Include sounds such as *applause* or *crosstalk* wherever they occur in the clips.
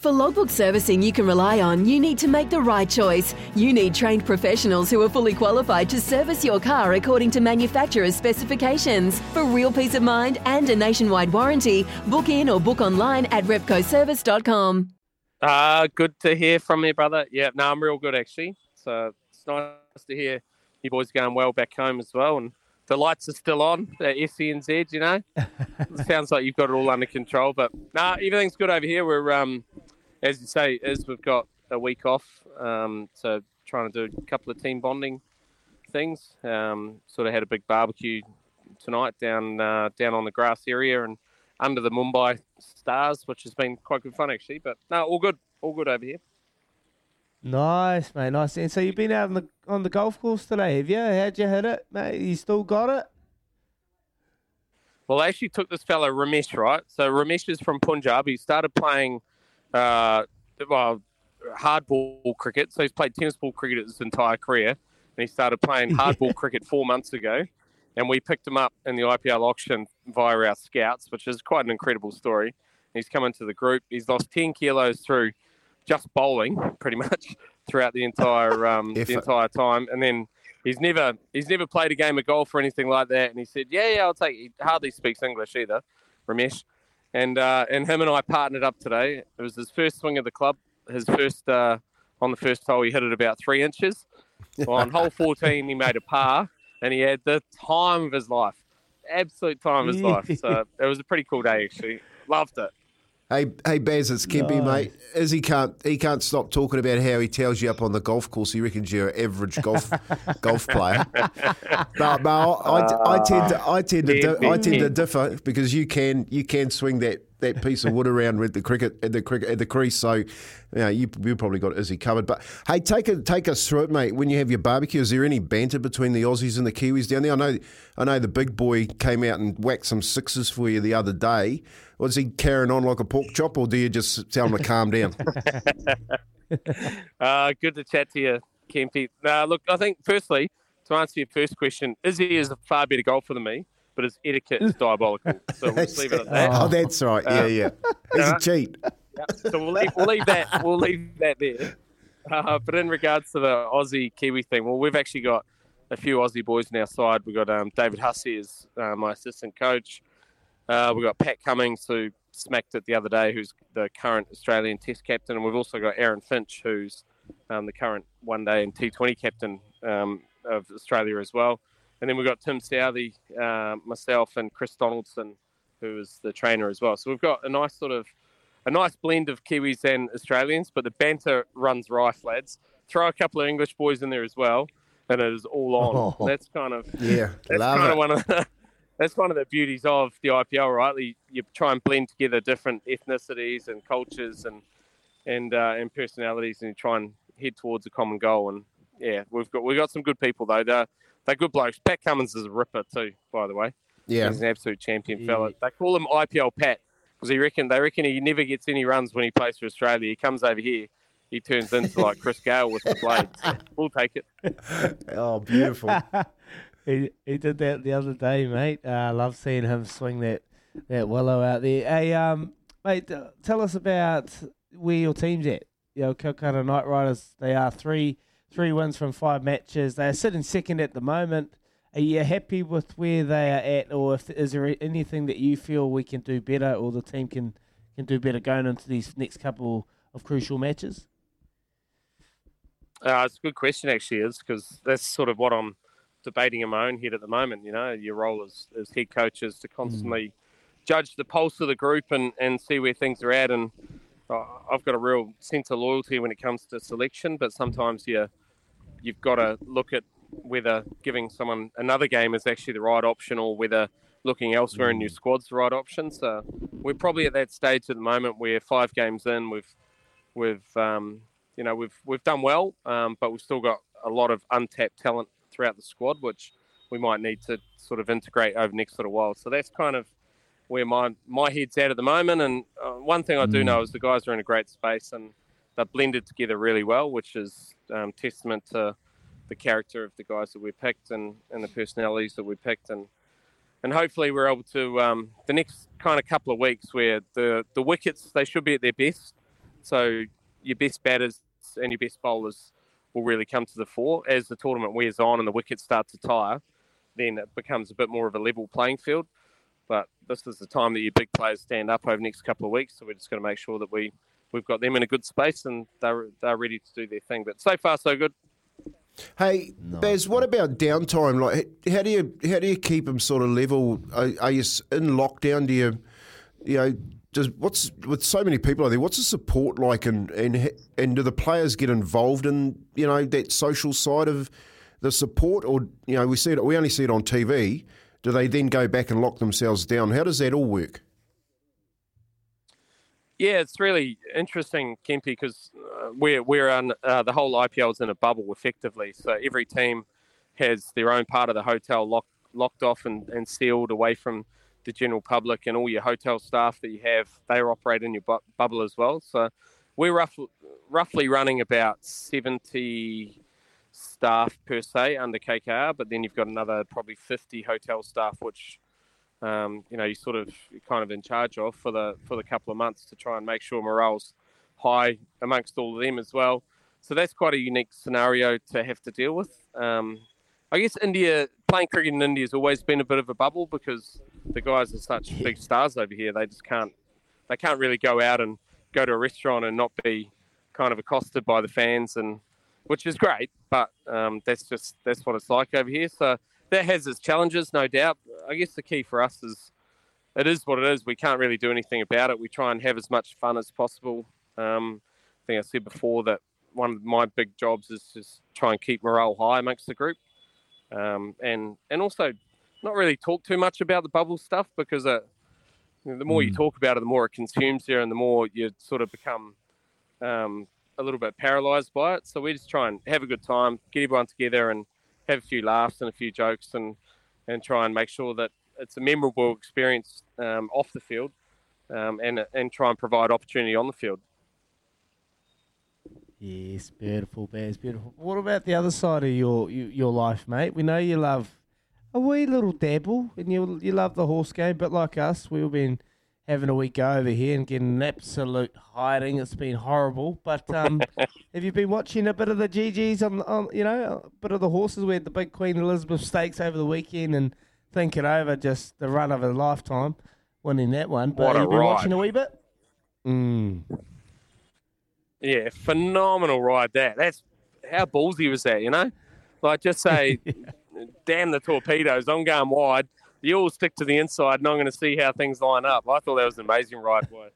For logbook servicing you can rely on, you need to make the right choice. You need trained professionals who are fully qualified to service your car according to manufacturer's specifications. For real peace of mind and a nationwide warranty, book in or book online at repcoservice.com. Uh, good to hear from you, brother. Yeah, no, I'm real good actually. So it's nice to hear you boys going well back home as well. And the lights are still on at SENZ, you know. *laughs* Sounds like you've got it all under control. But no, nah, everything's good over here. We're um as you say, is we've got a week off, um, so trying to do a couple of team bonding things. Um, sort of had a big barbecue tonight down uh, down on the grass area and under the Mumbai stars, which has been quite good fun actually. But no, all good, all good over here. Nice, mate. Nice. And so you've been out on the on the golf course today, have you? How'd you hit it, mate? You still got it? Well, I actually took this fellow Ramesh, right? So Ramesh is from Punjab. He started playing uh, well, hardball cricket. So he's played tennis ball cricket his entire career, and he started playing *laughs* hardball cricket four months ago. And we picked him up in the IPL auction via our scouts, which is quite an incredible story. He's come into the group. He's lost ten kilos through just bowling, pretty much *laughs* throughout the entire um, the entire time, and then. He's never he's never played a game of golf or anything like that. And he said, "Yeah, yeah, I'll take." He hardly speaks English either, Ramesh and uh, and him and I partnered up today. It was his first swing of the club. His first uh, on the first hole, he hit it about three inches. Well, on *laughs* hole 14, he made a par, and he had the time of his life, absolute time of his life. So *laughs* it was a pretty cool day, actually. Loved it. Hey, hey, Baz, it's Kempy, nice. mate. Izzy can't he can't stop talking about how he tells you up on the golf course. He reckons you're an average golf *laughs* golf player. But, but I, I, I, tend to I tend to di- I tend to differ because you can you can swing that that piece of wood around with the cricket at the cricket at the crease. So, you know, you you probably got Izzy covered. But hey, take a, take us through it, mate. When you have your barbecue, is there any banter between the Aussies and the Kiwis down there? I know I know the big boy came out and whacked some sixes for you the other day. Was he carrying on like a pork chop, or do you just tell him to calm down? *laughs* uh, good to chat to you, Kempy. Uh, look, I think firstly to answer your first question, Izzy is a far better golfer than me but his etiquette is diabolical. So we'll leave it at that. Oh, that's right. Yeah, um, yeah. He's uh, a cheat. Yeah. So we'll leave, we'll leave that. We'll leave that there. Uh, but in regards to the Aussie Kiwi thing, well, we've actually got a few Aussie boys on our side. We've got um, David Hussey as uh, my assistant coach. Uh, we've got Pat Cummins, who smacked it the other day, who's the current Australian Test captain. And we've also got Aaron Finch, who's um, the current one day and T20 captain um, of Australia as well. And then we've got Tim Southee, uh, myself, and Chris Donaldson, who is the trainer as well. So we've got a nice sort of a nice blend of Kiwis and Australians, but the banter runs rife, lads. Throw a couple of English boys in there as well, and it is all on. Oh, that's kind of yeah, that's kind it. of one of the, *laughs* that's one of the beauties of the IPL, right? You, you try and blend together different ethnicities and cultures and and uh, and personalities, and you try and head towards a common goal. And yeah, we've got we've got some good people though. They're, they're good blokes. Pat Cummins is a ripper too, by the way. Yeah, he's an absolute champion yeah. fella. They call him IPL Pat because he reckon they reckon he never gets any runs when he plays for Australia. He comes over here, he turns into like Chris Gayle with the blades. *laughs* we'll take it. Oh, beautiful. *laughs* he he did that the other day, mate. Uh, I love seeing him swing that that willow out there. Hey, um, mate, tell us about where your team's at. You know, Calcutta Knight Riders, they are three three wins from five matches. They are sitting second at the moment. Are you happy with where they are at, or if, is there anything that you feel we can do better, or the team can can do better going into these next couple of crucial matches? Uh, it's a good question, actually, is because that's sort of what I'm debating in my own head at the moment. You know, your role as, as head coach is to constantly mm. judge the pulse of the group and, and see where things are at. And uh, I've got a real sense of loyalty when it comes to selection, but sometimes you you've got to look at whether giving someone another game is actually the right option or whether looking elsewhere in your squad's the right option. So we're probably at that stage at the moment where five games in, we've we've um, you know we've we've done well, um, but we've still got a lot of untapped talent throughout the squad, which we might need to sort of integrate over the next little while. So that's kind of where my my head's at at the moment. And uh, one thing I do mm. know is the guys are in a great space and they're blended together really well, which is um, testament to the character of the guys that we picked and, and the personalities that we picked and and hopefully we're able to um, the next kind of couple of weeks where the the wickets they should be at their best so your best batters and your best bowlers will really come to the fore. As the tournament wears on and the wickets start to tire, then it becomes a bit more of a level playing field. But this is the time that your big players stand up over the next couple of weeks. So we're just going to make sure that we, we've got them in a good space and they're, they're ready to do their thing. But so far, so good. Hey, no. Baz, what about downtime? Like, how do you how do you keep them sort of level? Are, are you in lockdown? Do you, you know, does what's with so many people out there? What's the support like, and and and do the players get involved in you know that social side of the support, or you know we see it, we only see it on TV. Do they then go back and lock themselves down? How does that all work? Yeah, it's really interesting, Kempy, because uh, we're we're on uh, the whole IPL's in a bubble effectively. So every team has their own part of the hotel locked locked off and, and sealed away from the general public and all your hotel staff that you have, they operate in your bu- bubble as well. So we're rough, roughly running about 70 staff per se under KKR, but then you've got another probably 50 hotel staff, which um, you know you sort of you're kind of in charge of for the for the couple of months to try and make sure morale's high amongst all of them as well. So that's quite a unique scenario to have to deal with. Um, I guess India playing cricket in India has always been a bit of a bubble because the guys are such big stars over here. They just can't they can't really go out and go to a restaurant and not be kind of accosted by the fans and which is great, but um, that's just that's what it's like over here. So that has its challenges, no doubt. I guess the key for us is it is what it is. We can't really do anything about it. We try and have as much fun as possible. Um, I think I said before that one of my big jobs is just try and keep morale high amongst the group um, and and also not really talk too much about the bubble stuff because uh, you know, the more mm. you talk about it, the more it consumes you, and the more you sort of become um, a little bit paralyzed by it. So we just try and have a good time, get everyone together, and have a few laughs and a few jokes, and and try and make sure that it's a memorable experience um, off the field, um, and and try and provide opportunity on the field. Yes, beautiful, Bears, beautiful. What about the other side of your your life, mate? We know you love a wee little dabble, and you you love the horse game, but like us, we've been having a week over here and getting an absolute hiding. It's been horrible. But um, *laughs* have you been watching a bit of the GGs on, on you know, a bit of the horses? We had the big Queen Elizabeth Stakes over the weekend and thinking over just the run of a lifetime, winning that one. But what have you been ride. watching a wee bit? Mm. Yeah, phenomenal ride that. That's how ballsy was that, you know? Like just say, *laughs* damn the torpedoes, I'm going wide. You all stick to the inside, and I'm going to see how things line up. I thought that was an amazing ride by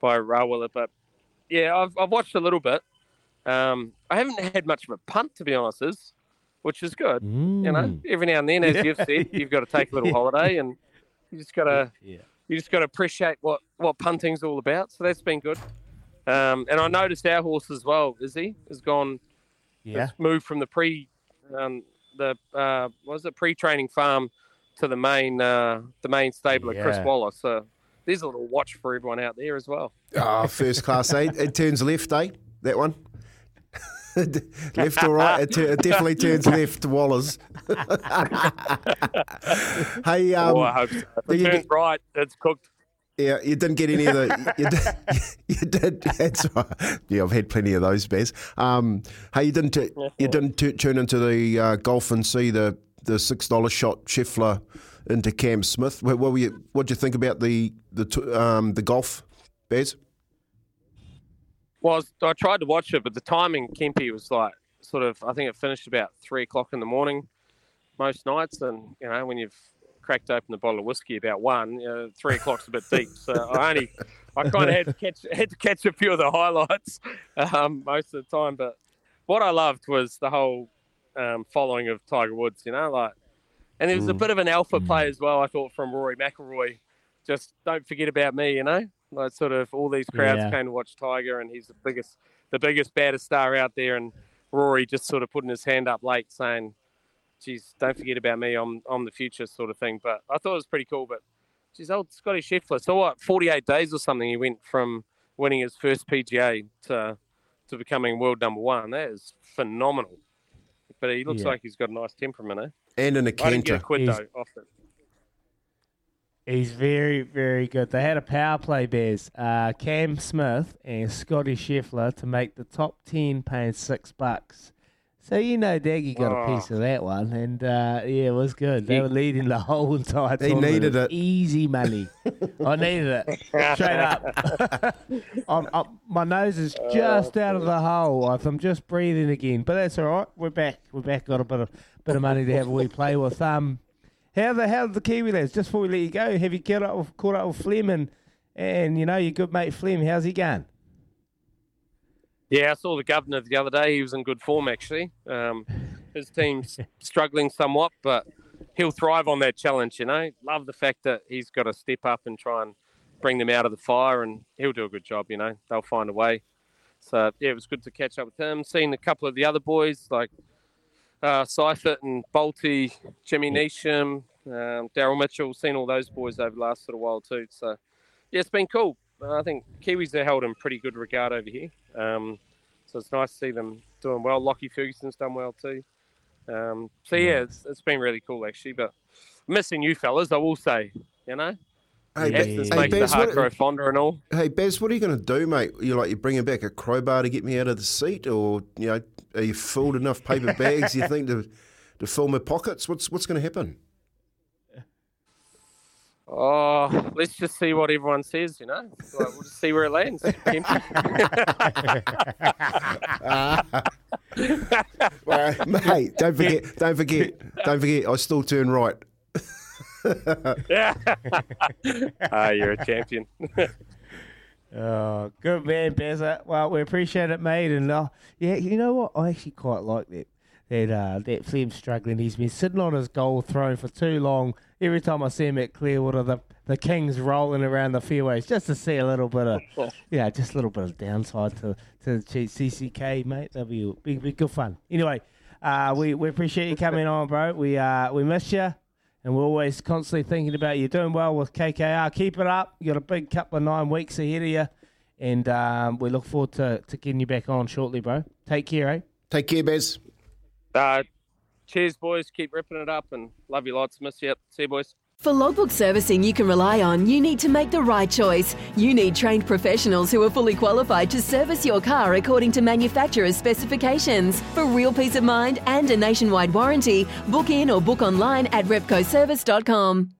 by Rawiller, but yeah, I've I've watched a little bit. Um, I haven't had much of a punt to be honest, is which is good. Mm. You know, mm. every now and then, as you've said, you've got to take a little holiday, and you just got to yeah. you just got to appreciate what what punting's all about. So that's been good. Um, and I noticed our horse as well, Izzy, has gone, yeah, has moved from the pre, um, the uh, was it pre-training farm to the main, uh, the main stable yeah. at Chris Waller's. So there's a little watch for everyone out there as well. Oh, first class, eh? *laughs* It turns left, eh? That one. *laughs* left or right? It, it, definitely turns left, Wallers. *laughs* hey, um, oh, I hope so. If it turns right, it's cooked. Yeah, you didn't get any of the. You did. You did that's right. Yeah, I've had plenty of those, Baz. Um, hey, you didn't. T- you didn't t- tune into the uh, golf and see the the six dollar shot Scheffler into Cam Smith. What, were you? What do you think about the the um, the golf, Baz? Well, I tried to watch it, but the timing, Kempy, was like sort of. I think it finished about three o'clock in the morning most nights, and you know when you've cracked open the bottle of whiskey about one, you know, three o'clock's a bit deep. So I only, I kind of had to catch had to catch a few of the highlights *laughs* um, most of the time. But what I loved was the whole um, following of Tiger Woods. You know, like, and there was a bit of an alpha play as well. I thought from Rory McIlroy, just don't forget about me. You know, like sort of all these crowds Yeah. came to watch Tiger, and he's the biggest, the biggest, baddest star out there, and Rory just sort of putting his hand up late, saying, "Geez, don't forget about me. I'm, I'm the future," sort of thing. But I thought it was pretty cool. But, geez, old Scotty Scheffler. So what? 48 days or something. He went from winning his first PGA to to becoming world number one. That is phenomenal. But he looks Yeah. like he's got a nice temperament, eh? And an a I didn't get a quid He's- though off it. He's very, very good. They had a power play, Bears. Uh, Cam Smith and Scotty Scheffler to make the top 10 paying six bucks. So, you know, Daggy got a Oh. piece of that one. And, uh, yeah, it was good. They He- were leading the whole entire He tournament. needed it. Easy money. *laughs* I needed it. Straight up. *laughs* I'm, I'm, my nose is just out of the hole. I'm just breathing again. But that's all right. We're back. We're back. Got a bit of bit of money to have a wee play with. Um, how the hell the Kiwi lads? Just before we let you go, have you caught up with, caught up with Flem and, and you know your good mate Flem? How's he going? Yeah, I saw the governor the other day. He was in good form, actually. Um, his team's *laughs* struggling somewhat, but he'll thrive on that challenge, you know. Love the fact that he's got to step up and try and bring them out of the fire, and he'll do a good job, you know. They'll find a way. So, yeah, it was good to catch up with him. Seen a couple of the other boys, like uh, Seifert and Bolty, Jimmy Neesham, um, Daryl Mitchell. Seen all those boys over the last little while, too. So, yeah, it's been cool. I think Kiwis are held in pretty good regard over here. Um, so it's nice to see them doing well. Lockie Ferguson's done well too. Um, so yeah, it's, it's been really cool actually. But missing you fellas, I will say. You know, Hey, the Ba- hey, makes the heart what- grow fonder and all. Hey, Bez, what are you going to do, mate? You like you bringing back a crowbar to get me out of the seat, or you know, are you filled enough paper bags? you *laughs* think to to fill my pockets? What's what's going to happen? Oh, let's just see what everyone says. You know, *laughs* Like, we'll just see where it lands. *laughs* *laughs* Well, mate, don't forget, don't forget, don't forget. I still turn right. yeah. Ah, you're a champion. Oh, good man, Bezza. Well, we appreciate it, mate. And uh, yeah, you know what? I actually quite like that. That uh, that Flem's struggling. He's been sitting on his goal throne for too long. Every time I see him at Clearwater, the the Kings rolling around the fairways just to see a little bit of, *laughs* yeah, just a little bit of downside to to the CCK, mate. That'll be be, be good fun. Anyway, uh, we we appreciate you coming on, bro. We uh we miss you. And we're always constantly thinking about you doing well with KKR. Keep it up. You got a big couple of nine weeks ahead of you. And um, we look forward to, to getting you back on shortly, bro. Take care, eh? Take care, Bez. Uh, cheers, boys. Keep ripping it up and love you lots. Miss you. See you, boys. For logbook servicing you can rely on, you need to make the right choice. You need trained professionals who are fully qualified to service your car according to manufacturer's specifications. For real peace of mind and a nationwide warranty, book in or book online at repcoservice.com.